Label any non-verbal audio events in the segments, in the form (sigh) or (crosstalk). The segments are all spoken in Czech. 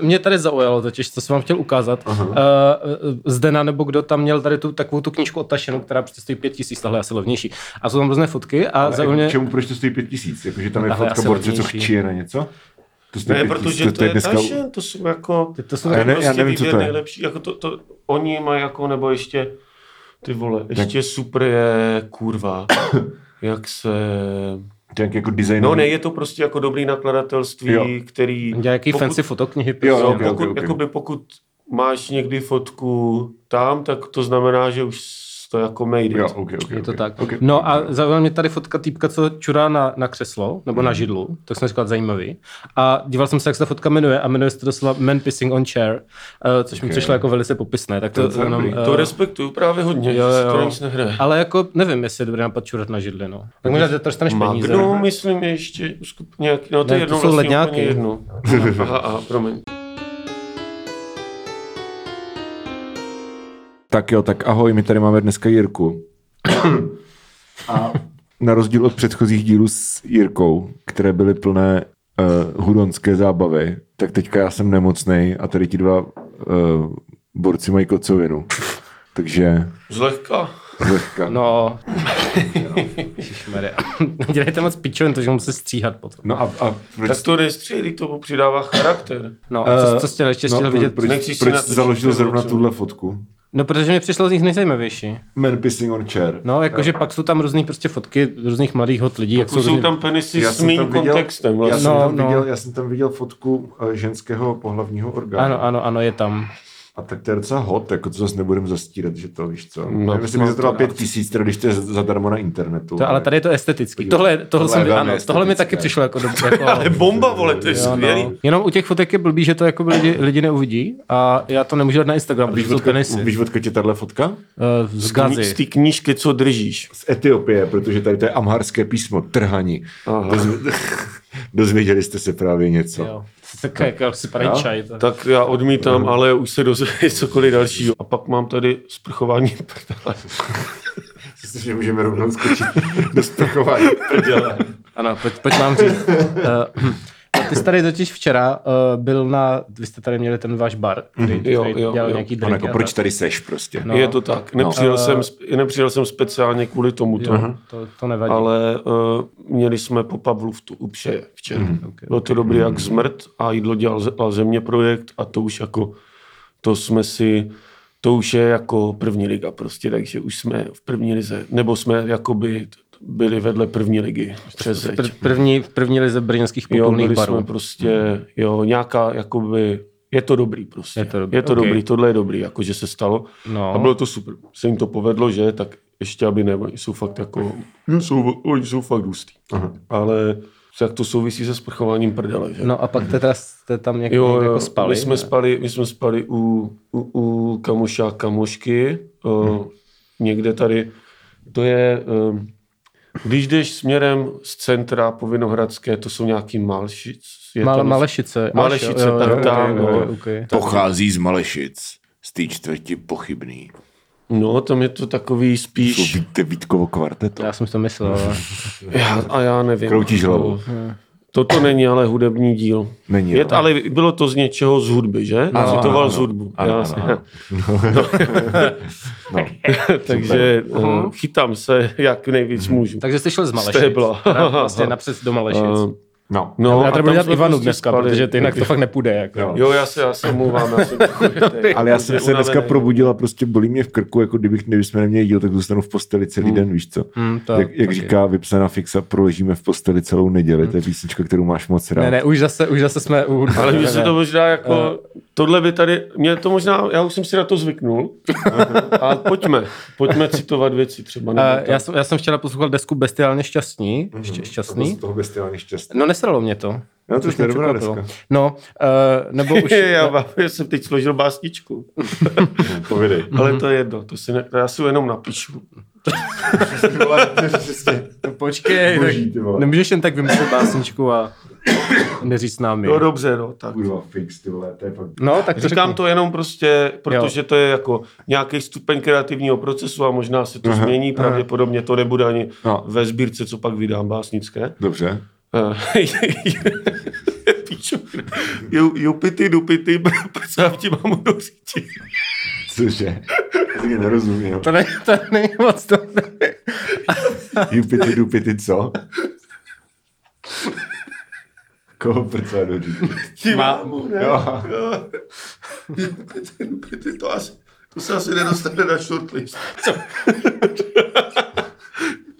Mě tady zaujalo totiž, co jsem vám chtěl ukázat. Uh, Zdena, nebo kdo tam měl tady tu takovou tu knížku otašenou, která prostě stojí pět tisíc, tahle je asi levnější. A jsou tam různé fotky a jako, mě... čemu, proč to stojí pět tisíc? Jakože tam je Tahle fotka borce, co chčije na něco? To Ne, protože to, je dneska... tašen, to jsou jako... To jsou já ne- prostě já nevím, co výběr to je. nejlepší, jako to, to, oni mají jako, nebo ještě, ty vole, ještě super je, kurva, jak se... To je jak jako design. No ne, je to prostě jako dobrý nakladatelství, Jo. který... Dělá jaký pokud- fancy fotoknihy. Jo, prostě. jo, No, ok, pokud, ok, ok. Jakoby pokud máš někdy fotku tam, tak to znamená, že už to jako made it. Jo, okay, okay, Je to okay. tak. Okay. No a zaujala mě tady fotka týpka, co čurá na, na křeslo, nebo na židlu, tak jsem říkal zajímavý. A díval jsem se, jak se ta fotka jmenuje a jmenuje se to doslova Man Pissing on Chair, uh, což mi Ok. přišlo jako velice popisné. Tak To to, jenom, eh, To respektuju právě hodně, jo, jo. to nic nehraje. ale jako nevím, jestli je dobrý nápad čurat na židli, no. Tak možná, že to dostaneš peníze. Magnum, myslím, je ještě skup, nějak, no to Ne, je to jedno, jsou vlastně ledňáky. jedno. (laughs) Aha, aha, promiň. Tak jo, tak ahoj, my tady máme dneska Jirku. A na rozdíl od předchozích dílů s Jirkou, které byly plné uh, hudonské zábavy, tak teďka já jsem nemocnej a tady ti dva uh, borci mají kocovinu. Takže Zlehka. zlehka. No. Dělejte moc pičovin, to že musí stříhat potom. no a, a proč, Tak to nestřílí, tomu přidává charakter. No, a co, co jste ještě chtěl no, vidět? proč, Nechci si proč natočit založil to, zrovna tuhle fotku? No, protože mi přišlo z nich nejzajímavější. Man pissing on chair. No, jakože pak jsou tam různý prostě fotky různých mladých hot lidí. Jak Jsou, jsou různý... tam penisy Já s jsem mým tam viděl- kontextem. Já Vlastně. jsem, No, tam no. viděl, já jsem tam viděl fotku eh, ženského pohlavního orgánu. Ano, ano, ano, je tam. A tak to je docela hot, jako to zase nebudem zastírat, že to víš co. No, No, Nevím, jestli mi no, to trvá to pět tisíc, teda když to je zadarmo na internetu. To, ale tady je to estetický. Podívej, Tohle, tohle, tohle jsem, velmi ano, tohle mi taky přišlo jako dobře. Jako, (laughs) Ale bomba, vole, to je Jo, skvělý. no. Jenom u těch fotek je blbý, že to jako lidi, lidi neuvidí a já to nemůžu dát na Instagram, protože víš, odkud, víš, odkud je tahle fotka? Uh, z Z Gazy. té knížky, co držíš. Z Etiopie, protože tady to je amharské písmo, trhani. (laughs) Dozvěděli jste se právě něco. Jo. Tak jako si padají čaj. To. Tak já odmítám, ale už se dozvědět cokoliv dalšího. A pak mám tady sprchování prdele. (laughs) Myslím, že můžeme rovnou skočit do sprchování. Ano, pojď, pojď mám říct. Uh, (laughs) ty jsi tady totiž včera uh, byl na, vy jste tady měli ten váš bar, který, Jo, který jo, dělal jo. nějaký On drinky. jako, a proč tady seš prostě? No. Je to tak. Nepřijel, jsem, sp- nepřijel jsem speciálně kvůli tomuto. Jo, to, to nevadí. Ale uh, měli jsme po Pavlu v tu upše včera. Mhm. Mm. Bylo to dobrý jak smrt a jídlo dělal ze- země projekt a to už jako, to jsme si, to už je jako první liga prostě, takže už jsme v první lize, nebo jsme jakoby byli vedle první ligy přes zeď. Pr- první, v první lize brněnských byli barů. jsme prostě, jo, nějaká, jakoby, je to dobrý prostě. Je to dobrý, je to ok. dobrý tohle je dobrý, jakože se stalo. No. A bylo to super. Se jim to povedlo, že, tak ještě aby ne, oni jsou fakt jako, jsou, oni jsou fakt hustý. Ale jak to souvisí se sprchováním prdele, že? No a pak teda jste tam nějak, Jo, někde jo, jako spali. my jsme spali, my jsme spali u, u, u kamoša kamošky, hmm. někde tady, to je, um, když jdeš směrem z centra po Vinohradské, to jsou nějaký Malšic. Je Mal, tam- Malešice. Malešice, Jo, jo, tak jo, tam, no. ok, ok. Pochází z Malešic. Z té čtvrti pochybný. No, tam je to takový Jsou spíš, víte Vítkovo kvarteto. Já jsem si to myslel. ale- já, a já nevím. Kroutíš hlavu. Toto není ale hudební díl. Není, Je, ale bylo to z něčeho z hudby, že? Ano, Citoval ano, z hudbu. Ano, Já ano, ano. No. (laughs) (laughs) Takže uh, chytám se, jak nejvíc můžu. Takže jste šel z Malešic. Stébla. Vlastně (laughs) napřed do Malešic. Uh, No. no, já a tady budu tam dělat Ivanu prostě dneska, spali. protože jinak to fakt nepůjde. Jako. Jo. Jo, já se, já se omlouvám. Já jsem (laughs) Ale já jsem se dneska probudil a prostě bolí mě v krku, jako kdybych, kdyby jsme neměli díl, tak zůstanu v posteli celý den, víš co? Hmm, to jak, jak říká vypsaná fixa, proležíme v posteli celou neděli, to je písnička, kterou máš moc rád. Ne, ne, už zase, už zase jsme u... Ale mně se to možná jako, tohle by tady, mě to možná, já už jsem si na to zvyknul, (laughs) a pojďme, pojďme citovat věci třeba. Uh, já, jsem, já jsem včera poslouchal desku Bestiálně šťastní. Šť, šťastný. Z toho bestiálně šťastný. No nesralo mě to. No, to už je dobrá deska. No, uh, nebo už... (laughs) já, vám- já jsem teď složil básničku, (laughs) Povědej. (laughs) ale to je jedno, to si ne, to já si jenom napíšu. No, počkej, Boží, nemůžeš jen tak vymyslet básničku a neříct námi. No dobře, no, tak. Kurva, fix, ty vole, to je fakt... No, tak to Říkám řekni. to jenom prostě, protože to je jako nějaký stupeň kreativního procesu a možná se to Aha, změní, pravděpodobně to nebude ani No. ve sbírce, co pak vydám básnické. Dobře. Eh, (laughs) Ju- Jupity, dupity, prcám ti mám do říti. Cože? Já nerozumím. To, ne, to není moc dobré. Jupity, dupity, co? Koho prcá do říky? Ti Má- mámu, ne? Jo. Jo. Jupity, dupity, to, asi, to se asi nedostane na shortlist.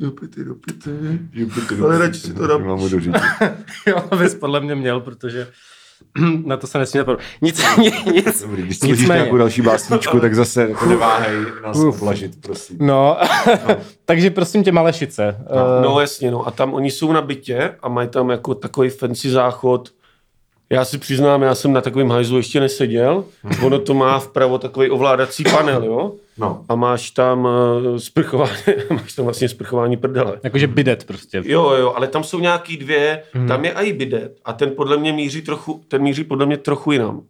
Jupity, dupity. Jupity, Ale radši si to dám. Mám ho do. (laughs) Jo, bys podle mě měl, protože (clears throat) na to se nesmí napadnout. Nic, (laughs) nic, Dobrý, když slyšíš nějakou další básničku, tak zase jako neváhej nás oblažit, prosím. No, (laughs) takže prosím tě, Malešice. eh, No jasně, no. A tam oni jsou na bytě a mají tam jako takový fancy záchod. Já si přiznám, já jsem na takovém hajzlu ještě neseděl. Ono to má vpravo takový ovládací panel, jo? No. A máš tam uh, sprchování, (laughs) máš tam vlastně sprchování prdele. Jakože bidet prostě. Jo, jo, ale tam jsou nějaký dvě, hmm. tam je i bidet a ten podle mě míří trochu, ten míří podle mě trochu jinam.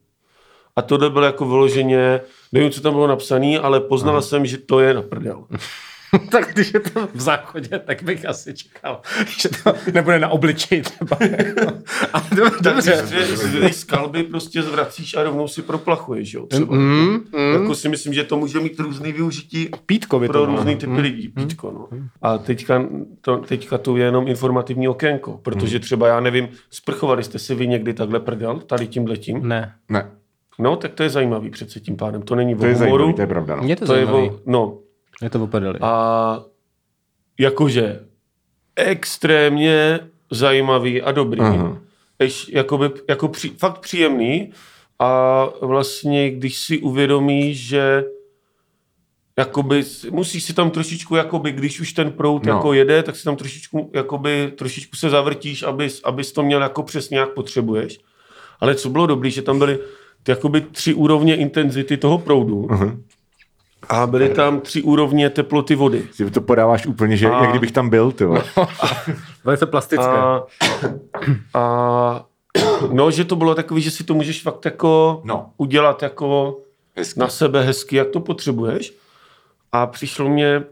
A tohle bylo jako vyloženě, nevím, co tam bylo napsané, ale poznal hmm. jsem, že to je na prdel. (laughs) (laughs) tak když je to v záchodě, tak bych asi čekal, (laughs) že to nebude na obličeji třeba. (laughs) Ale dobře. dobře. Takže z kalby prostě zvracíš a rovnou si proplachuješ, jo, třeba. Mm, mm. Jako si myslím, že to může mít různý využití Pítko by to pro bylo. různý typy lidí, pítko, no. A teďka to, teďka to je jenom informativní okénko, protože třeba, já nevím, sprchovali jste si vy někdy takhle prdel, tady tímhletím? Ne, Ne, No, tak to je zajímavý přece tím pádem. To není to je o humoru, to je pravda. No. mě to, to je zajímavý. o, no, Je to oprdeli. a jakože extrémně zajímavý a dobrý. Aha. Eš, jakoby, jako při, fakt příjemný a vlastně, když si uvědomíš, že jakoby, musíš si tam trošičku, jakoby, když už ten prout No. jako jede, tak si tam trošičku, jakoby, trošičku se zavrtíš, abys, abys to měl jako přesně, jak potřebuješ. Ale co bylo dobré, že tam byly ty jakoby tři úrovně intenzity toho proudu Aha. A byly tam tři úrovně teploty vody. Si to podáváš úplně, že A- jak kdybych tam byl, ty vole. (laughs) Velice plastické. A, a no, že to bylo takový, že si to můžeš fakt jako No. udělat jako Hezky. na sebe hezky, jak to potřebuješ. A přišlo mě,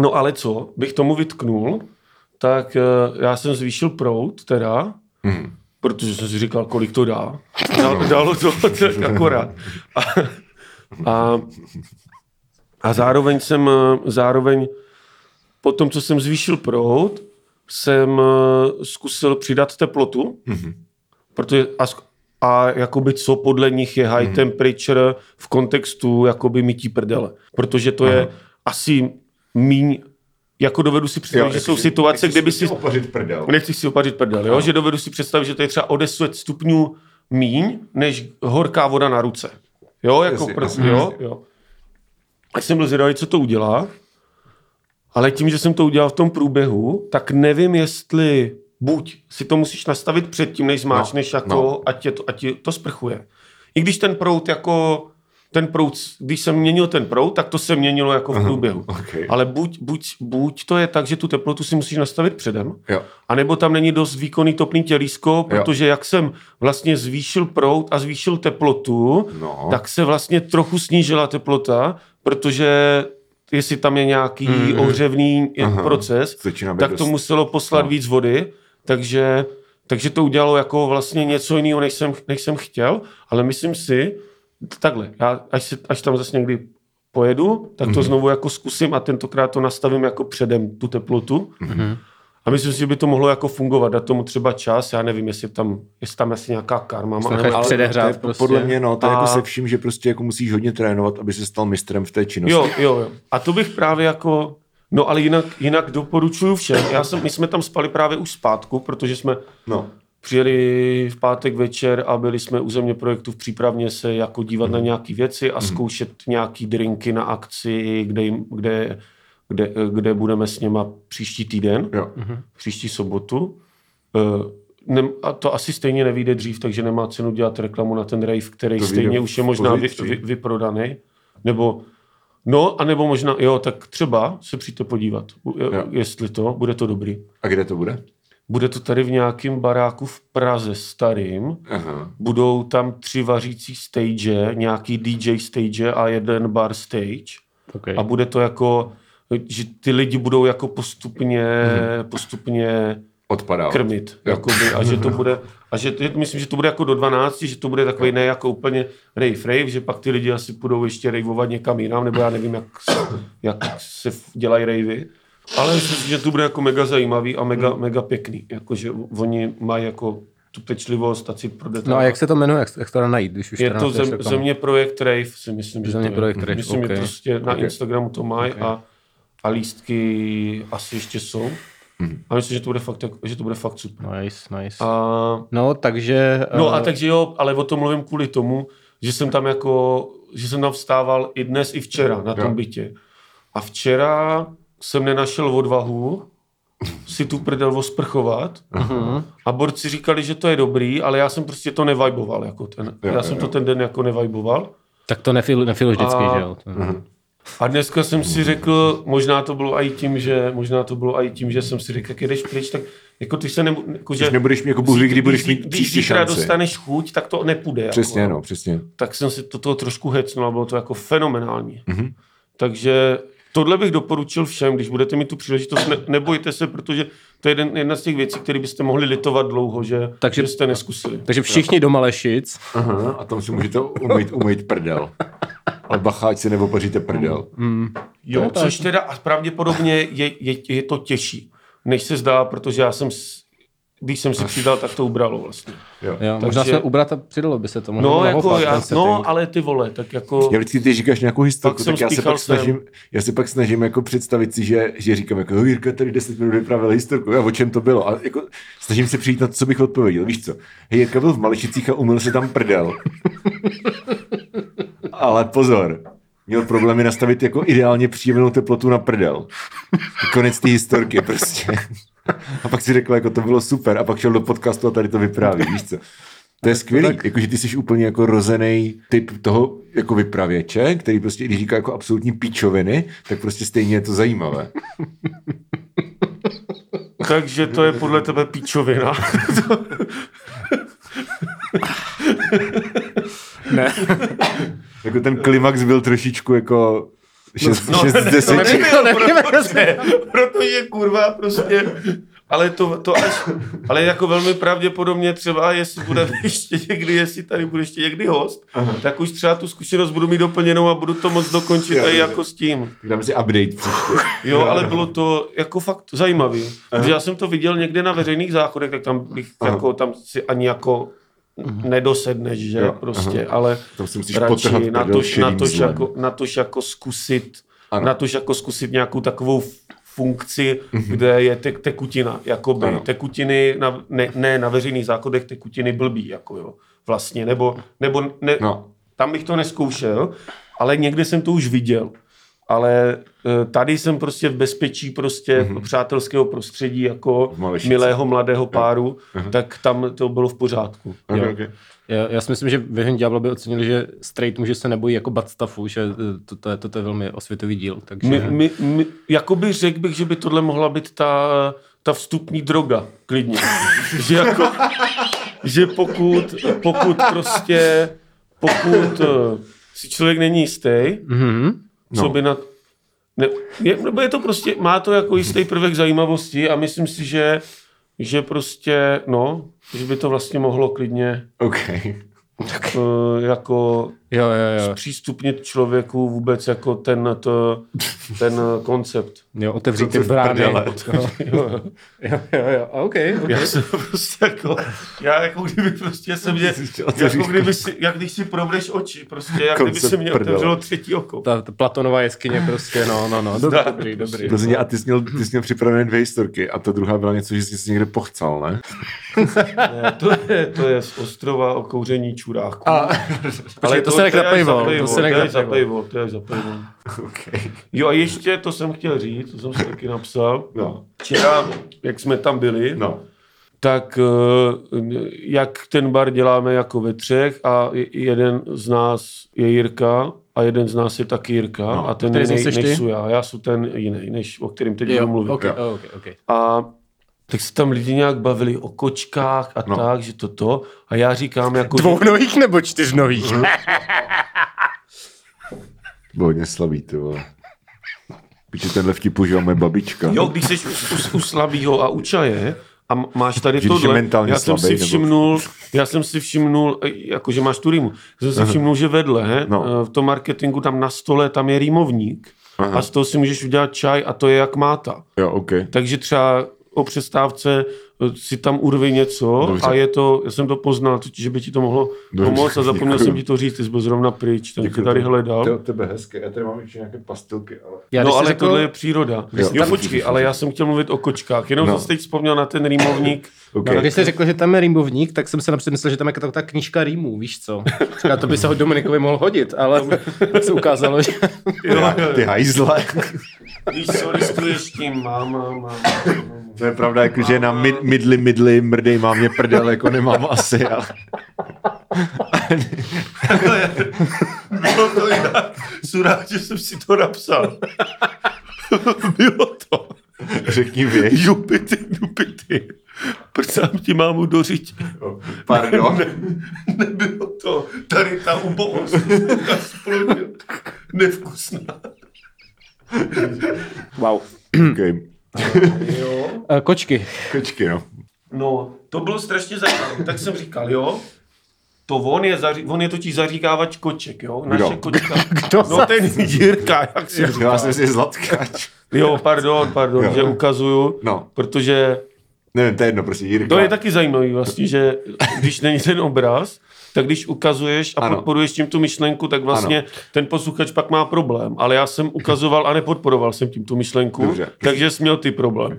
no ale co, bych tomu vytknul, tak eh, já jsem zvýšil prout teda, Mhm. protože jsem si říkal, kolik to dá. Dal, dalo to tak (laughs) akorát. A, a, a zároveň jsem, eh, zároveň po tom, co jsem zvýšil prout, jsem eh, zkusil přidat teplotu, Mhm. protože a, a jakoby co podle nich je high temperature v kontextu jakoby mytí prdele. Protože to je asi míň, jako dovedu si představit, že jsou situace, kde by si... Opařit prdel. Nechci si opařit prdel, jo? že dovedu si představit, že to je třeba o 10 stupňů míň, než horká voda na ruce. Jo, jako Jasně, prostě, jasně, jo, jasně. jo. A jsem byl zvědavý, co to udělá, ale tím, že jsem to udělal v tom průběhu, tak nevím, jestli buď si to musíš nastavit předtím, než zmáčneš, No, jako, no. ať, je to, ať to sprchuje. I když ten prout jako ten prout, když jsem měnil ten prout, tak to se měnilo jako v průběhu. okay. Ale buď, buď, buď to je tak, že tu teplotu si musíš nastavit předem, Jo. a nebo tam není dost výkonný topný tělísko, protože jak jsem vlastně zvýšil prout a zvýšil teplotu, No. tak se vlastně trochu snížila teplota, protože jestli tam je nějaký mm, ohřevný Aha. proces, tak to muselo poslat no. víc vody, takže, takže to udělalo jako vlastně něco jiného, než jsem, než jsem chtěl, ale myslím si, takhle, já, až, se, až tam zase někdy pojedu, tak to znovu jako zkusím a tentokrát to nastavím jako předem tu teplotu. Mhm. A myslím si, že by to mohlo jako fungovat, dát tomu třeba čas, já nevím, jestli tam, jestli tam asi nějaká karma. má, Ale předehrát to je prostě. Podle mě, no, to je A- jako se vším, že prostě jako musíš hodně trénovat, aby se stal mistrem v té činnosti. Jo, jo, jo. A to bych právě jako, no ale jinak, jinak doporučuju všem. Já jsem, my jsme tam spali právě už zpátku, protože jsme No. přijeli v pátek večer a byli jsme u země projektu v přípravně se jako dívat Mhm. na nějaké věci a zkoušet nějaký drinky na akci, kde, jim, kde, kde, kde budeme s něma příští týden, Jo. příští sobotu. Eh, Ne, a to asi stejně nevíde dřív, takže nemá cenu dělat reklamu na ten rave, který To stejně už je možná vy, vy, vyprodaný. Nebo, no, anebo možná, jo, tak třeba se přijďte podívat, u- Jo. jestli to, bude to dobrý. A kde to bude? Bude to tady v nějakém baráku v Praze starým. Aha. Budou tam tři vařící stage, nějaký DJ stage a jeden bar stage. Okay. A bude to jako, že ty lidi budou jako postupně, postupně Odpadá. krmit. Jo. Jakoby, a že to bude, A že, že myslím, že to bude jako do 12, že to bude takový ne jako úplně rave rave, že pak ty lidi asi půjdou ještě raveovat někam jinam, nebo já nevím, jak, se- jak se dělají ravey. Ale myslím si, že to bude jako mega zajímavý a mega, mega pěkný. Jakože oni mají jako tu pečlivost a cit pro detail. No a jak se to jmenuje, jak, jak to dá najít, když už je to zem, země projekt Rave, si myslím, že Země to je. projekt Rave, Myslím, ok. že prostě na Ok. Instagramu to mají a, a lístky asi ještě jsou. A myslím, že to bude fakt, že to bude fakt super. Nice, nice. A, No, takže... no eh, a takže jo, ale o tom mluvím kvůli tomu, že jsem tam jako, že jsem tam vstával i dnes, i včera na tom Jo. bytě. A včera jsem nenašel odvahu si tu prdel osprchovat Mhm. a borci říkali, že to je dobrý, ale já jsem prostě to nevajboval. Jako ten, Jo, já jsem jo, to ten den jako nevajboval. Tak to nefil, nefil vždycky, A- že jo? To- A dneska jsem si řekl, možná to bylo i tím, že, možná to bylo i tím, že jsem si řekl, jak jedeš pryč, tak jako ty se nebu, jako, že, Když nebudeš mít jako bůh ví, kdy budeš mít když příští šanci. dostaneš chuť, tak to nepůjde. Přesně, jako, no, přesně. Tak jsem si to toho trošku hecnul a bylo to jako fenomenální. Mm-hmm. Takže tohle bych doporučil všem, když budete mít tu příležitost, ne, nebojte se, protože to je jeden, jedna z těch věcí, které byste mohli litovat dlouho, že, Takže- že jste neskusili. Takže všichni do Malešic. Aha, a tam si můžete umýt, umýt prdel. Ale bacha, ať si neopaříte prdel. Jo, což teda a pravděpodobně je, je, je to těžší, než se zdá, protože já jsem, když jsem si přidal, tak to ubralo vlastně. Jo. Jo, možná Takže- jsme ubrat a přidalo by se to. možná No, jako já, setting. no, ale ty vole, tak jako... Já vždycky, ty říkáš nějakou historku, jsem tak já se pak sem. snažím, já se pak snažím jako představit si, že, že říkám jako, "Jo, Jirka tady 10 minut vyprávěl historku, a o čem to bylo? A jako, snažím se přijít na to, co bych odpověděl. Víš co? Hej, Jirka byl v Malešicích a umyl se tam prdel. (laughs) Ale pozor, měl problémy nastavit jako ideálně příjemnou teplotu na prdel. Konec té historky prostě. A pak si řekl, jako to bylo super. A pak šel do podcastu a tady to vypráví, víš co? To je skvělý, jakože ty jsi úplně jako rozený typ toho jako vypravěče, který prostě, když říká jako absolutní píčoviny, tak prostě stejně je to zajímavé. Takže to je podle tebe píčovina. Ne. (laughs) Jako ten klimax byl trošičku jako 6 No, z ne, 10. to nebyl, protože, protože kurva prostě, ale to, to až, ale jako velmi pravděpodobně třeba, jestli bude (laughs) ještě někdy, jestli tady bude ještě někdy host, Aha. tak už třeba tu zkušenost budu mít doplněnou a budu to moc dokončit tady jo. jako s tím. Dáme si update příště. Jo, ale bylo to jako fakt zajímavý. Protože já jsem to viděl někde na veřejných záchodech, tak tam bych Aha. jako, tam si ani jako nedosedneš, že Jo, prostě, ale Tam si musíš radši na prdel tož, na šedým tož, zlem. jako, na tož jako zkusit, Ano. na tož jako zkusit nějakou takovou funkci, kde je te, tekutina, jakoby. Ano. Tekutiny, na, ne, ne na veřejných záchodech, tekutiny blbý, jako jo, vlastně, nebo, nebo ne, No. tam bych to neskoušel, ale někde jsem to už viděl. Ale eh, tady jsem prostě v bezpečí prostě mm-hmm. přátelského prostředí jako milého mladého páru, tak tam to bylo v pořádku. Okay, jo. okay. Já, já si myslím, že Vyhyn Diablo by ocenili, že straight muži se nebojí jako butt stuffu, že eh, to, to, je, to, to je velmi osvětový díl. Takže... My, my, my, jakoby řekl bych, že by tohle mohla být ta, ta vstupní droga, klidně. (laughs) že jako, že pokud, pokud prostě, pokud eh, si člověk není jistý, Mhm. co No. by na... Ne, je, nebo je to prostě, má to jako jistý prvek zajímavosti a myslím si, že, že prostě, no, že by to vlastně mohlo klidně okay. uh, jako Jo, jo, jo. přístupnit člověku vůbec jako ten, to, ten koncept. jo otevřít ty brány. (laughs) Jo, jo, jo, jo, jo. OK, OK. Já jsem prostě jako, já jako kdyby prostě se mě, jako kdyby si, jak když si provneš oči, prostě, jak kdyby Koncept se mě prdele. otevřelo třetí oko. Ta, ta Platonová jeskyně prostě, no, no, no. Dobrý, Zdá- dobrý, dobrý. Rozhodně, a ty jsi, měl, ty jsi měl připravené dvě historky a ta druhá byla něco, že jsi si někde pochcal, ne? Ne, to, je, to je z ostrova o kouření čuráků. A, ale to, se nech na je paywall, za to se nech to na je za paywall. to je za paywall. Okay. Jo a ještě, to jsem chtěl říct, to jsem si taky napsal. No. Včera, jak jsme tam byli, No. tak eh, jak ten bar děláme jako ve třech a je- jeden z nás je Jirka a jeden z nás je taky Jirka No, a ten jiný, jsi ty? než já. Já jsem ten jiný, než o kterým teď Jo, budu mluvit. OK, Jo. OK, OK. A tak se tam lidi nějak bavili o kočkách a No. tak, že toto. A já říkám jako... že- Dvounových nebo čtyřnových? (laughs) Bylo hodně slabý, ty vole. Píče, tenhle vtip používá moje babička. Jo, když jsi u, u, u slabýho a u čaje a máš tady Že mentálně Já jsem slabý, si nebo- všimnul, já jsem si všimnul, eh, jako že máš tu rýmu, já jsem si všimnul, že vedle, No. no. v tom marketingu tam na stole, tam je rýmovník Aha. a z toho si můžeš udělat čaj a to je jak máta. Jo, OK. Takže třeba o přestávce eh, si tam urvi něco Dobře. a je to, já jsem to poznal, totiž, že by ti to mohlo Dobře, pomoct a zapomněl děkuju. jsem ti to říct, ty jsi byl zrovna pryč, tak tě tady hledal. To tebe hezké. Já tady mám ještě nějaké pastilky, ale... Já, no ale řekl, tohle je příroda. Jo. Jo, počkej, ale já jsem chtěl mluvit o kočkách, jenom No. jsem si teď vzpomněl na ten rýmovník. (laughs) Okay. No, když jsi řekl, že tam je rýmovník, tak jsem se napřed myslel, že tam je ta, ta knížka rýmů, víš co? A to by se ho Dominikovi mohl hodit, ale (laughs) tak se ukázalo, že... Ty hajzle. (laughs) Víš co, listuješ tím, mám, mám, mám. To je pravda, jako, že na mid, midli, midli, mrdej, mám mě prdel, jako nemám asi, ale... Bylo to jinak. Jsem rád, že jsem si to napsal. Bylo to. Řekni věž. Jupity, jupity. Proč sám ti mámu dořiť? Pardon. Nebylo to. Tady ta ubohost. Nevkusná. (laughs) Wow. (clears throat) Okay. Jo. Eh, Kočky. Kočky, no. No, to bylo strašně zajímavé. Tak jsem říkal, jo, to on je, zaří, on je totiž zaříkávač koček, jo? Naše Kdo? kočka. (laughs) Kdo no ten Jirka, jak si Já říkal. jsem si zlatkač. Jo, pardon, pardon, Jo. že ukazuju, No. protože Nevím, to je jedno, prostě Jirka. to je taky zajímavý vlastně, že když není ten obraz, tak když ukazuješ a Ano. podporuješ tím tu myšlenku, tak vlastně Ano. ten posluchač pak má problém. Ale já jsem ukazoval a nepodporoval jsem tím tu myšlenku, Dobře. takže jsi měl ty problém.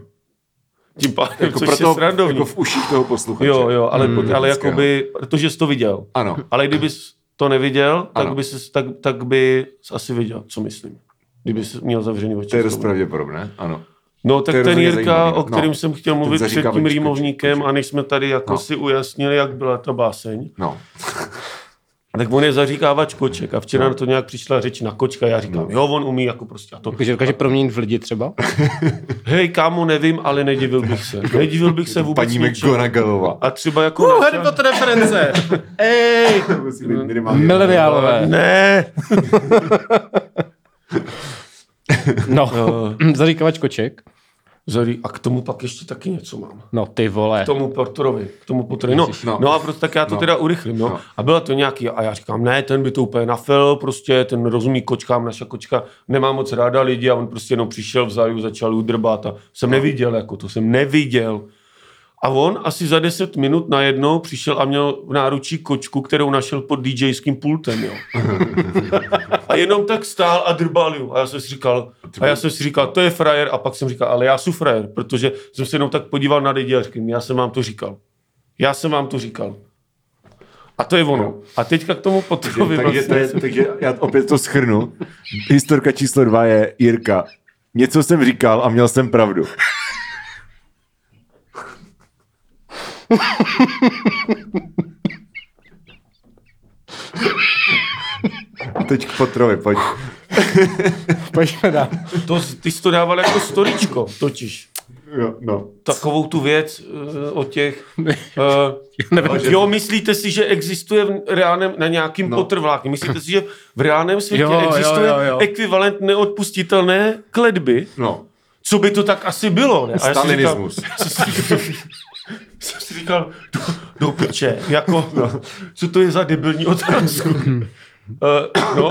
Tím pádem, jako což proto, je srandovní. jako v uších toho posluchače. Jo, jo, ale, mm, ale jakoby, protože jsi to viděl. Ano. Ale kdybys to neviděl, tak Ano. by, jsi, tak, tak by jsi asi viděl, co myslím. Kdyby jsi měl zavřený oči. To je dost pravděpodobné, ano. No tak to ten Jirka, zajímavý, o kterém no. jsem chtěl mluvit před tím rýmovníkem a než jsme tady jako No. si ujasnili, jak byla ta báseň, No. (laughs) tak on je zaříkávač koček a včera na to nějak přišla řeč na kočka, já říkám, jo, on umí jako prostě a to. Takže dokáže proměnit v lidi třeba? (laughs) Hej, kámo, nevím, ale nedivil bych se. (laughs) Nedivil bych se vůbec Paní. McGonagallová. A třeba jako Uh, naša- Harry Potter reference! Ej! To minimálně. Mileniálové. Ne, No, zaříkavač koček. Zari, a k tomu pak ještě taky něco mám. No ty vole. K tomu Portorovi, k tomu Portorovi. No, no. no. a proto tak já to No. teda urychlím, no. No. A byla to nějaký, a já říkám, ne, ten by to úplně nafel, prostě ten rozumí kočkám, naša kočka nemá moc ráda lidi a on prostě jenom přišel vzal začal ju drbat a jsem No. neviděl, jako to jsem neviděl. A on asi za 10 minut najednou přišel a měl v náručí kočku, kterou našel pod DJským pultem, jo. (laughs) A jenom tak stál a drbal ju. A já jsem si říkal, a já jsem si říkal, to je frajer. A pak jsem říkal, ale já jsem frajer, protože jsem se jenom tak podíval na lidi a říkám, já jsem vám to říkal. Já jsem vám to říkal. A to je ono. A teďka k tomu Potterovi Takže, to je, vlastně. takže já opět to schrnu. Historka číslo dva je Jirka. Něco jsem říkal a měl jsem pravdu. Teď k Potrovi, pojď. Pojďme dál. To, ty jsi to dával jako storičko, totiž. Jo, no. Takovou tu věc uh, o těch... Uh, nevím, jo, myslíte si, že existuje v reálném, na nějakým No. potrvláku, myslíte si, že v reálném světě Jo, jo, existuje jo, jo. ekvivalent neodpustitelné kledby? no. Co by to tak asi bylo, ne? A já (laughs) (laughs) jsem si říkal, do, do piče, jako, no. co to je za debilní otázku? uh, (laughs) no,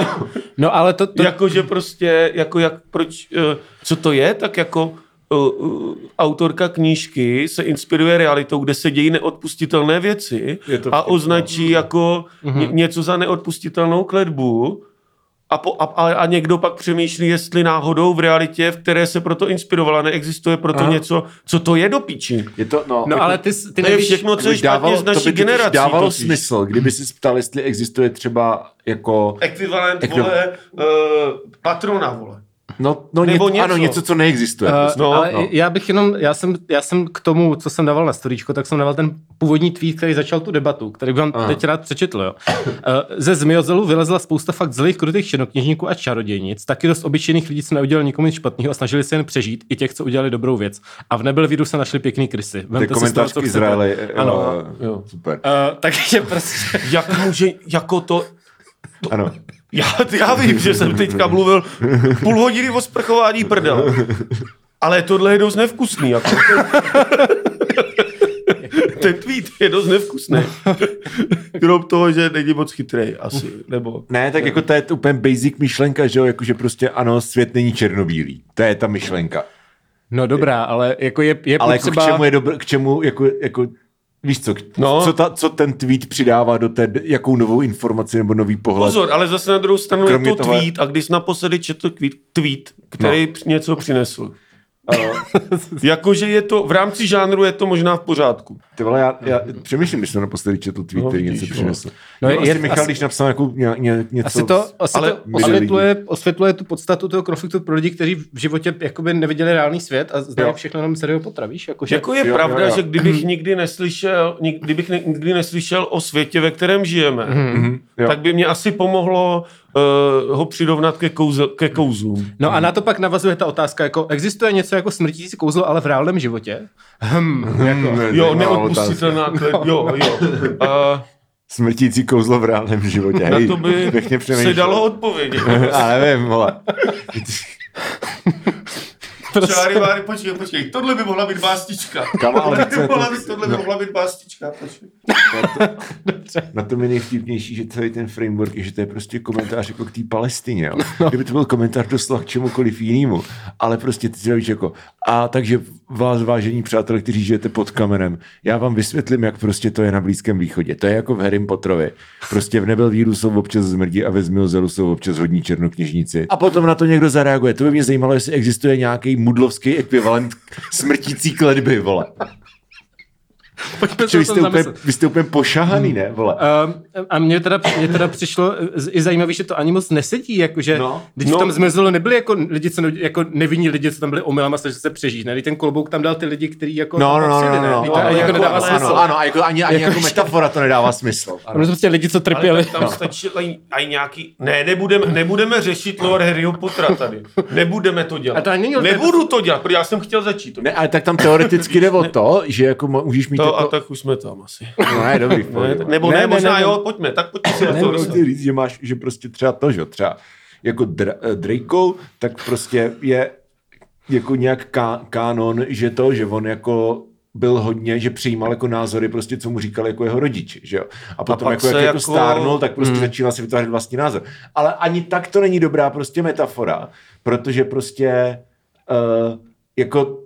No ale to, to jako, že prostě, jako jak, proč, uh, co to je, tak jako uh, uh, autorka knížky se inspiruje realitou, kde se dějí neodpustitelné věci a označí jako Mhm. ně, něco za neodpustitelnou kledbu a, po, a, a, někdo pak přemýšlí, jestli náhodou v realitě, v které se proto inspirovala, neexistuje proto Aha. něco, co to je do píči. Je to, no, no ale ty, ty To je nevíš, všechno, co je špatně z to naší by totiž generací. dávalo totiž. smysl, kdyby si ptal, jestli existuje třeba jako... Ekvivalent, Ekvi- vole, uh, patrona, vole. No, no Nebo něco, něco. ano, něco, co neexistuje. Uh, prostě. no, ale no. já bych jenom, já jsem, já jsem k tomu, co jsem dával na storíčko, tak jsem dával ten původní tweet, který začal tu debatu, který bych vám Aha. teď rád přečetl. Jo. Uh, ze Zmiozelu vylezla spousta fakt zlých, krutých černokněžníků a čarodějnic, taky dost obyčejných lidí, co neudělali nikomu nic špatného a snažili se jen přežít, i těch, co udělali dobrou věc. A v Nebelvíru se našli pěkný krysy. to je komentář k Izraeli. Ano. jo, Jo. Super. Uh, takže prostě, Jak může, jako to, Ano. Já, já vím, že jsem teďka mluvil půl hodiny o sprchování prdel. Ale tohle je dost nevkusný. Jako. ten tweet je dost nevkusný. Krom toho, že není moc chytrý asi, nebo... Ne, tak jako to je úplně basic myšlenka, že jo, jako že prostě ano, svět není černobílý. To je ta myšlenka. No dobrá, ale jako je, je Ale potřeba... jako k čemu je dobr, k čemu, jako, jako Víš co, No. co, ta, co ten tweet přidává do té, jakou novou informaci nebo nový pohled? Pozor, ale zase na druhou stranu Kromě je to toho- tweet a když naposledy četl tweet, tweet který no. něco přinesl. Jakože je to, v rámci žánru je to možná v pořádku. Ty vole, já, já přemýšlím, když jsem naposledy četl tweet, No, který vidíš, něco přinesl. No, No, je- asi je- Michal, asi- když napsal jako ně, ně, něco... Asi to, asi ale to osvětluje, osvětluje tu podstatu toho konfliktu pro lidi, kteří v životě jakoby neviděli reálný svět a znají Jo. všechno jenom z Harryho Pottera, víš? Jako, že... Jako je Jo, pravda, jo, jo. že kdybych nikdy neslyšel, kdybych nikdy neslyšel o světě, ve kterém žijeme, Mhm, jo. tak by mě asi pomohlo uh, ho přidovnat ke, kouze, ke kouzlům. No a na to pak navazuje ta otázka, jako existuje něco jako smrtící kouzlo, ale v reálném životě? Hm, jako, Ne, Jo, neodpustitelná, je- jo, jo. Uh, (laughs) Smrtící kouzlo v reálném životě. na Hej, to by se dalo odpovědět. (laughs) Ale nevím, vole. (laughs) Čáry, váry, počkej, počkej, tohle by mohla být básnička. Kámo, ale víš, co je to- Mohla být- tohle by no. mohla být básnička. počkej. (laughs) Na tom je nejvtipnější, že celý ten framework je, že to je prostě komentář jako k té Palestině. Jo. Kdyby to byl komentář doslova k čemukoliv jinému, ale prostě ty si jako, a takže vás vážení přátelé, kteří žijete pod kamenem, já vám vysvětlím, jak prostě to je na Blízkém východě. To je jako v Harry Potterovi. Prostě v Nebel víru jsou občas zmrdí a ve Zmilzelu jsou občas hodní černokněžníci. A potom na to někdo zareaguje. To by mě zajímalo, jestli existuje nějaký mudlovský ekvivalent smrtící kledby, vole. Pojďme Že se vy jste, úplně, vy jste úplně pošahaný, ne, vole? Um, a mně teda, mně teda přišlo i zajímavé, že to ani moc nesedí, jakože No. no, když No. no. tam zmizelo, nebyli jako lidi, co jako nevinní lidi, co tam byli omylem a snažili se přežít, ne? Když ten klobouk tam dal ty lidi, kteří jako No, no, no, no, ne? no, no, ani ale jako jako, nedává ano, smysl. ano, ano, jako, ani, ani Jako- jako metafora to nedává smysl. Ano. Protože prostě lidi, co Ale trpěli. tak tam no. stačí aj, aj nějaký... Ne, nebudeme, nebudeme řešit lore Harryho Pottera tady. Nebudeme to dělat. A to Nebudu to dělat, protože já jsem chtěl začít. Ne, ale tak tam teoreticky jde o to, že jako můžeš mít To, jako... a tak už jsme tam asi. No ne, dobrý. Ne, nebo ne, Ne, ne, možná ne, jo, pojďme, tak pojďme si na Ne, to no, dostat. chci říct, že máš, že prostě třeba to, že jo, třeba jako Dra- eh, Draco, tak prostě je jako nějak ká- kánon, že to, že on jako byl hodně, že přijímal jako názory, prostě co mu říkali jako jeho rodiči, že jo. A potom pak jako, se jak jako jako- stárnul, tak prostě hmm. začínal si vytvářet vlastní názor. Ale ani tak to není dobrá prostě metafora, protože prostě uh, jako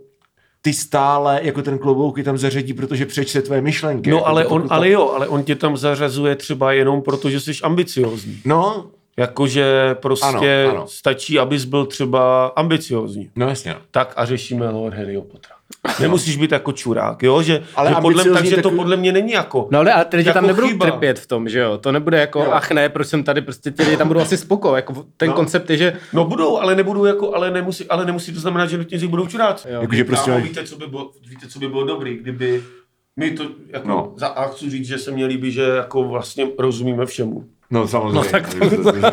ty stále, jako ten klobouk je tam zařadí, protože přečte tvoje myšlenky. No jako ale on, pokud ale jo, ale on tě tam zařazuje třeba jenom proto, že jsi ambiciozní. No, Jakože prostě Ano, ano. stačí, abys byl třeba ambiciozní. no jasně. no. Tak a řešíme Lord Harryho Pottera. Nemusíš být jako čurák, jo? Že, Ale že podle, takže to takový- podle mě není jako... No ale a ty lidi Jako tam nebudou chyba. trpět v tom, že jo? To nebude jako, Jo. ach ne, proč jsem tady, prostě ty lidi tam budou asi spoko. Jako ten No. koncept je, že No budou, ale nebudou jako, ale nemusí, ale nemusí to znamenat, že nutně z nich budou čuráci. Jo. Jakože prostě Kámo, víte, co by bylo, víte, co by bylo dobrý, kdyby my to, jako, No. no. za, a chci říct, že se mě líbí, že jako vlastně rozumíme všemu. No samozřejmě. No, tak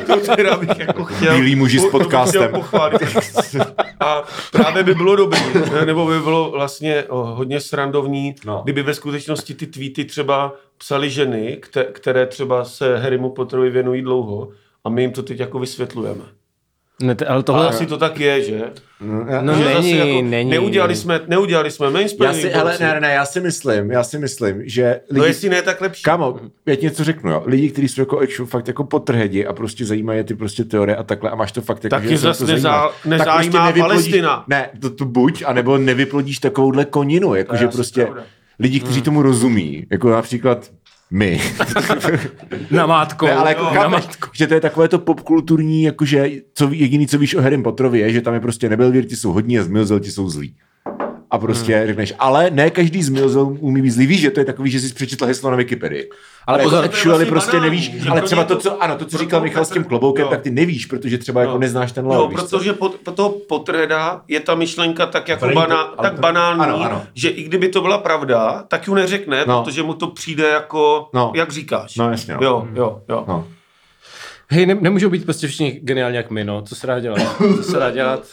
To teda bych jako chtěl. Bílý muži s to- to podcastem. pochválit. A právě by bylo dobrý, nebo by bylo vlastně hodně srandovní, No. kdyby ve skutečnosti ty tweety třeba psali ženy, kte- které třeba se Harrymu Potterovi věnují dlouho a my jim to teď jako vysvětlujeme. Ne, ale Ale tohle... asi to tak je, že? No že není, není. Neudělali jsme, neudělali jsme Já mainstreaming. si, hele, borci. ne, ne, já si myslím, já si myslím, že lidi, No jestli ne, tak lepší. Kámo, já ti něco řeknu, jo. Lidi, kteří jsou jako actual, fakt jako potrhedi a prostě zajímají je ty prostě teorie a takhle a máš to fakt jako, Taky že se zas to nezá- zajímá. nezajímá Tak nevyplodíš- Palestina. Ne, to, to buď, anebo nevyplodíš takovouhle koninu, jakože prostě pravda. lidi, kteří tomu rozumí, jako například my. (laughs) Na mátko. Ne, ale jako jo, na mátko. že to je takové to popkulturní, jakože co, jediný, co víš o Harry Potterovi je, že tam je prostě Nebelvír, ti jsou hodní a Zmilzel ti jsou zlí. A prostě hmm. řekneš, ale ne každý Zmilzel umí být zlý. Víš, že to je takový, že jsi přečetl heslo na Wikipedii. Ale, ale pozor, jako to je actually vlastně prostě banální, nevíš, že ale pro třeba to, co, ano, to, co říkal Michal s tím kloboukem, jo. tak ty nevíš, protože třeba jako No. neznáš ten No, lore, co? protože pod, pro toho Potreda je ta myšlenka tak jako Brain- baná, ale tak to- banální, ano, ano. že i kdyby to byla pravda, tak ju neřekne, No. protože mu to přijde jako, No. jak říkáš. No, jasně, no. Jo, jo, jo. No. Hej, ne, nemůžou být prostě všichni geniální jak my, no. Co se dá dělat? Co se dá dělat?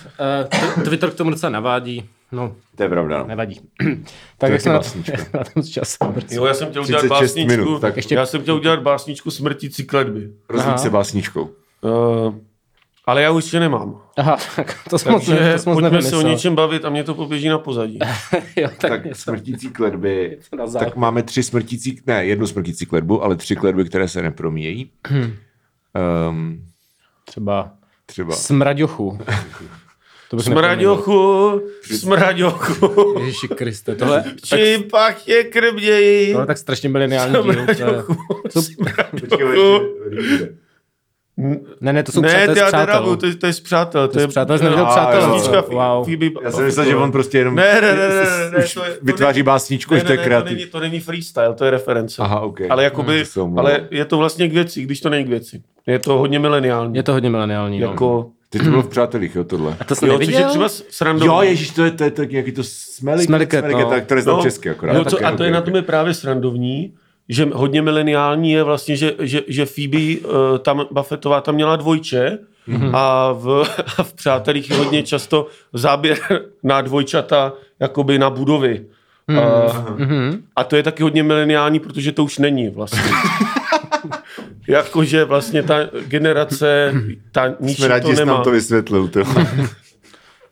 Uh, Twitter k tomu docela navádí. No, To je pravda, no. nevadí. (clears throat) tak jak jsme na, jsme (laughs) na tom s časem. Jo, já jsem chtěl udělat 36 básničku, minut, tak ještě- já jsem chtěl udělat básničku smrtící kledby. Rozumím se básničkou. Uh, Ale já už je nemám. Aha, (laughs) tak to moc, Takže ne, to moc pojďme se o něčem bavit a mě to poběží na pozadí. (laughs) jo, tak, Tak smrtící závěr. Tak máme tři smrtící, ne, jednu smrtící kletbu, ale tři kletby, které se nepromíjejí. um, Třeba třeba. smraďochu. To bych. Smraďochu, smraďochu, Ježiši Kriste, tohle, (laughs) tak, čím pak je krmějí. tohle tak strašně mileniální díl. To je, Smraďochu, smraďochu. ne, ne, to jsou Ne, z já přátel. nerabu, to, je- to je z přátel. To je z přátel, jsem neviděl přátel. Wow. Já jsem myslel, že on prostě jenom Ne, ne, ne, ne, ne, to je- to vytváří básničku, že to je ne, ne, to kreativní. není, to není freestyle, to je reference. Aha, ok. Ale, jakoby, Hmm, ale je to vlastně k věci, když to není k věci. Je to hodně mileniální. Je to hodně mileniální. No. jako, Teď to bylo v Přátelích, jo, tohle. A to jsem jo, což je neviděl? třeba srandovní. Jo, ježíš, to je, to je, to je nějaký to Smelly cat, no. tak, které znám česky akorát. No, co, Tak, a to je na tom je právě srandovní, že hodně mileniální je vlastně, že, že, že Phoebe, uh, tam Buffettová tam měla dvojče Mhm. a v, (laughs) a v Přátelích je hodně často záběr (laughs) na dvojčata jakoby na budovy. Mhm. Uh, a to je taky hodně mileniální, protože to už není vlastně. (laughs) Jakože vlastně ta generace, ta nižší Jsme rádi, to že jsi nemá. nám to vysvětlil. To. (laughs)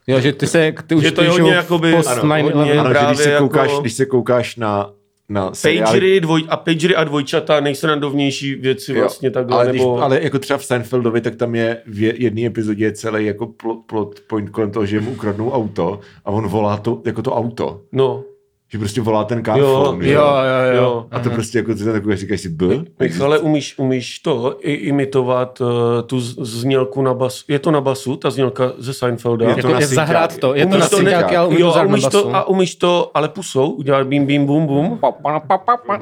Jo, že ty se, ty už Že to je hodně jakoby- post ano, 9/11. hodně- Ano, že když právě se, jako- koukáš, když se koukáš na, na seriály, Pagery, dvoj, a pagery a dvojčata nejsrandovnější věci Jo, vlastně takhle, ale, když, nebo... ale jako třeba v Seinfeldovi, tak tam je v je- jedné epizodě je celý jako plot, plot point kolem toho, že mu ukradnou auto a on volá to jako to auto. No, Že prostě volá ten car Jo, phone, Jo, jo, jo. jo. A to prostě jako ty tam takové říkáš si B? Michale, umíš, umíš to i imitovat uh, tu znělku na basu? Je to na basu, ta znělka ze Seinfelda? Je to Jako na je zahrát to, je to Umíš na to ne- syťáky, ale umím jo, to na umíš basu. to, a umíš to, ale pusou, udělat bim, bim, bum, bum. Pa, pa, pa, pa, pa.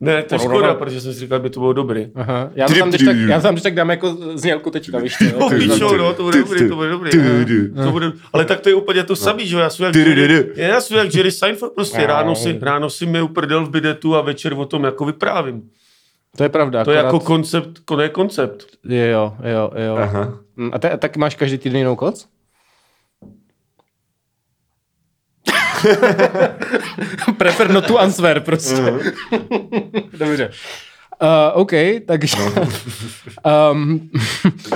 Ne, to je škoda, protože jsem si říkal, by to bylo dobrý. Aha. Já tam když tak, já tam když tak dám jako znělku teďka, víš to. No, píčo, no, to bude dobrý, to bude dobrý. ne? To bude, ale tak to je úplně to samý, že jo, já jsem jsem jak Jerry Seinfeld, prostě ráno si, ráno si mi uprdel v bidetu a večer o tom jako vyprávím. To je pravda. To je jako koncept, to je koncept. Jo, jo, jo. Aha. Mm, A, te, a taky máš každý týden jinou koc? (laughs) Prefer not to answer, prostě. Dobře. Uh, OK, takže... (laughs) um,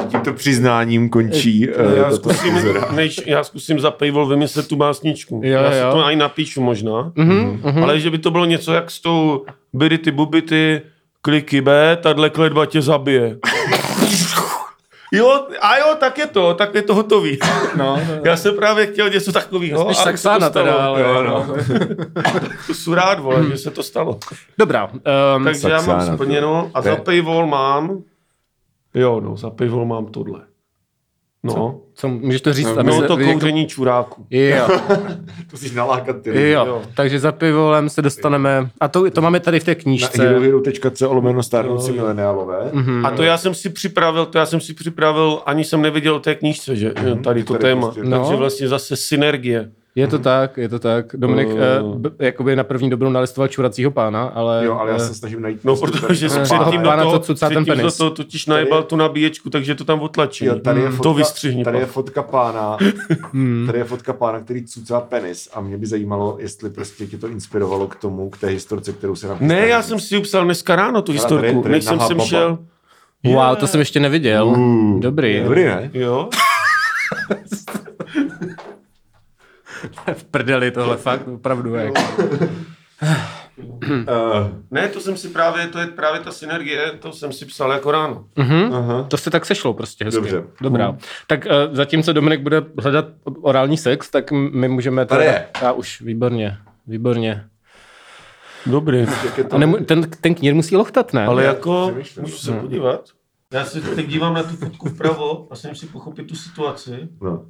Tímto přiznáním končí uh, Já zkusím, než, já zkusím za paywall vymyslet tu básničku. Jo, já si jo. to ani napíšu možná, mhm, mhm. ale že by to bylo něco jak s tou bidity bubity, kliky B, tahle kledba tě zabije. (laughs) Jo, a jo, tak je to, tak je to hotový. No, (laughs) no. Já jsem právě chtěl něco takového. Spíš a Saxána se to stalo. teda, ale- Jo, no. (laughs) to jsem rád, vole, že se to stalo. Dobrá. Um, Takže já mám splněno a za paywall mám, jo, no, za paywall mám tohle. No, co, můžeš to říct? aby no se to lidi- kouření čuráku. Jo, (laughs) Musíš nalákat ty jo. Jo. Takže za pivolem se dostaneme... A to, to máme tady v té Na knížce. herohero.co olomeno stárnoucí mileniálové. Mhm. A to já jsem si připravil, to já jsem si připravil, ani jsem neviděl o té knížce, že že tady to Tady téma. prostě- Takže No. vlastně zase synergie. Je to tak, je to tak. Dominik Uh. uh, b- jakoby na první dobrou nalistoval čuracího pána, ale... Jo, ale já eh, se snažím najít... No, prostě protože jsi Pána- předtím pána, do co toho, cucá ten předtím do penis. toho totiž najebal tu nabíječku, takže to tam otlačí. Jo, tady je Mm, fotka, to vystřihni. Tady je fotka pána, Hmm. tady je fotka pána, který cucá penis a mě by zajímalo, jestli prostě tě to inspirovalo k tomu, k té historce, kterou se nám Ne, já jsem si ji psal dneska ráno, tu historku, než jsem sem šel. Wow, to jsem ještě neviděl. Uh, Dobrý. Dobrý, ne? Jo? (laughs) v prdeli tohle fakt, opravdu. Jak. Uh, Ne, to jsem si právě, to je právě ta synergie, to jsem si psal jako ráno. Mhm. aha. To se tak sešlo prostě hezky. Dobře. Dobrá. Tak uh, zatímco Dominik bude hledat orální sex, tak my můžeme... Tady je. Já už, výborně. Výborně. Dobrý. A nemu, ten, ten knír musí lochtat, ne? Ale jako, přemýšlím. můžu se podívat? Já se teď dívám na tu fotku vpravo a jsem si pochopit tu situaci, No.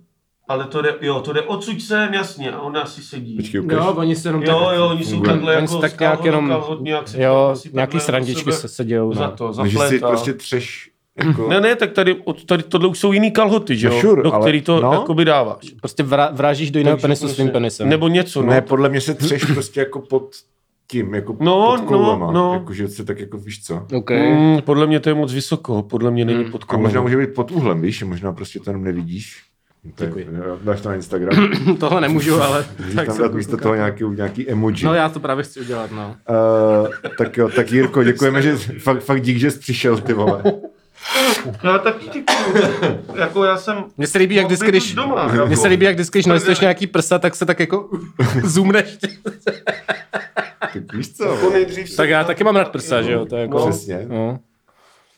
Ale to jde, jo, to jde odsud sem, jasně, a on asi sedí. Počkej, ukaž. Jo, oni se jenom Jo, tak... jo, oni jsou funguje. takhle Oni jako se tak nějak jenom- nějak se Jo, nějaký srandičky se sedějou. Za No. to, za No, že si prostě třeš jako... Ne, ne, tak tady, od, tady tohle už jsou jiný kalhoty, že No jo? sure, do ale- který to no. jakoby dáváš. Prostě vrá, vrážíš do jiného Takže penisu prostě- svým penisem. Nebo něco, no. Ne, podle mě se třeš prostě jako pod tím, jako No, pod koulama. no, no. Jako, že se tak jako, víš co. OK. Mm, podle mě to je moc vysoko, podle mě není pod A možná může být pod úhlem, víš, možná prostě to jenom nevidíš. Je- Děkuji. Dáš to na Instagram. (clears throat) Tohle nemůžu, ale... Tak tam dát místo toho nějaký, nějaký emoji. No já to právě chci udělat, no. Uh, tak jo, tak Jirko, děkujeme, že fakt, fakt dík, že jsi přišel, ty vole. Já (laughs) tak ty jako já jsem... Mně se líbí, jak vždycky, když, Doma, jako. mně se líbí, jak vždycky, když nalistuješ nějaký prsa, tak se tak jako (laughs) zoomneš. Tak víš co? Jako tak já taky mám rád prsa, že jo? To je jako... No. Přesně. No.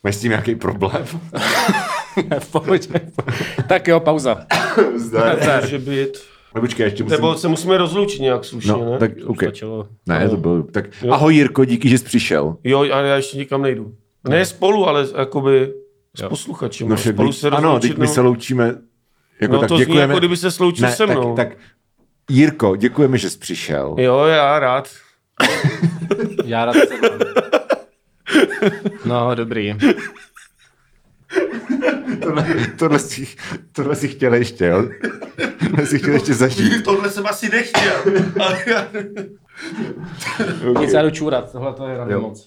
Máš s tím nějaký problém? v (laughs) pohodě. tak jo, pauza. Zdar. Může být... No počkej, ještě musím... Nebo se musíme rozloučit nějak slušně, No, ne? tak OK. Stačilo. Ne, to bylo... Tak ahoj Jirko, díky, že jsi přišel. Jo, ale já ještě nikam nejdu. Ne spolu, ale jakoby s Jo. posluchačem. No však, spolu se ano, teď my no. se loučíme. Jako No tak to zní, děkujeme. jako kdyby se sloučil ne, se mnou. Tak, tak Jirko, děkujeme, že jsi přišel. Jo, já rád. (laughs) Já rád se No, dobrý. Tohle, tohle, si, tohle si chtěl ještě, jo? Tohle si chtěl ještě zažít. Tohle jsem asi nechtěl. Ale. (laughs) Nic, já jdu čůrat, tohle to je Jo. moc.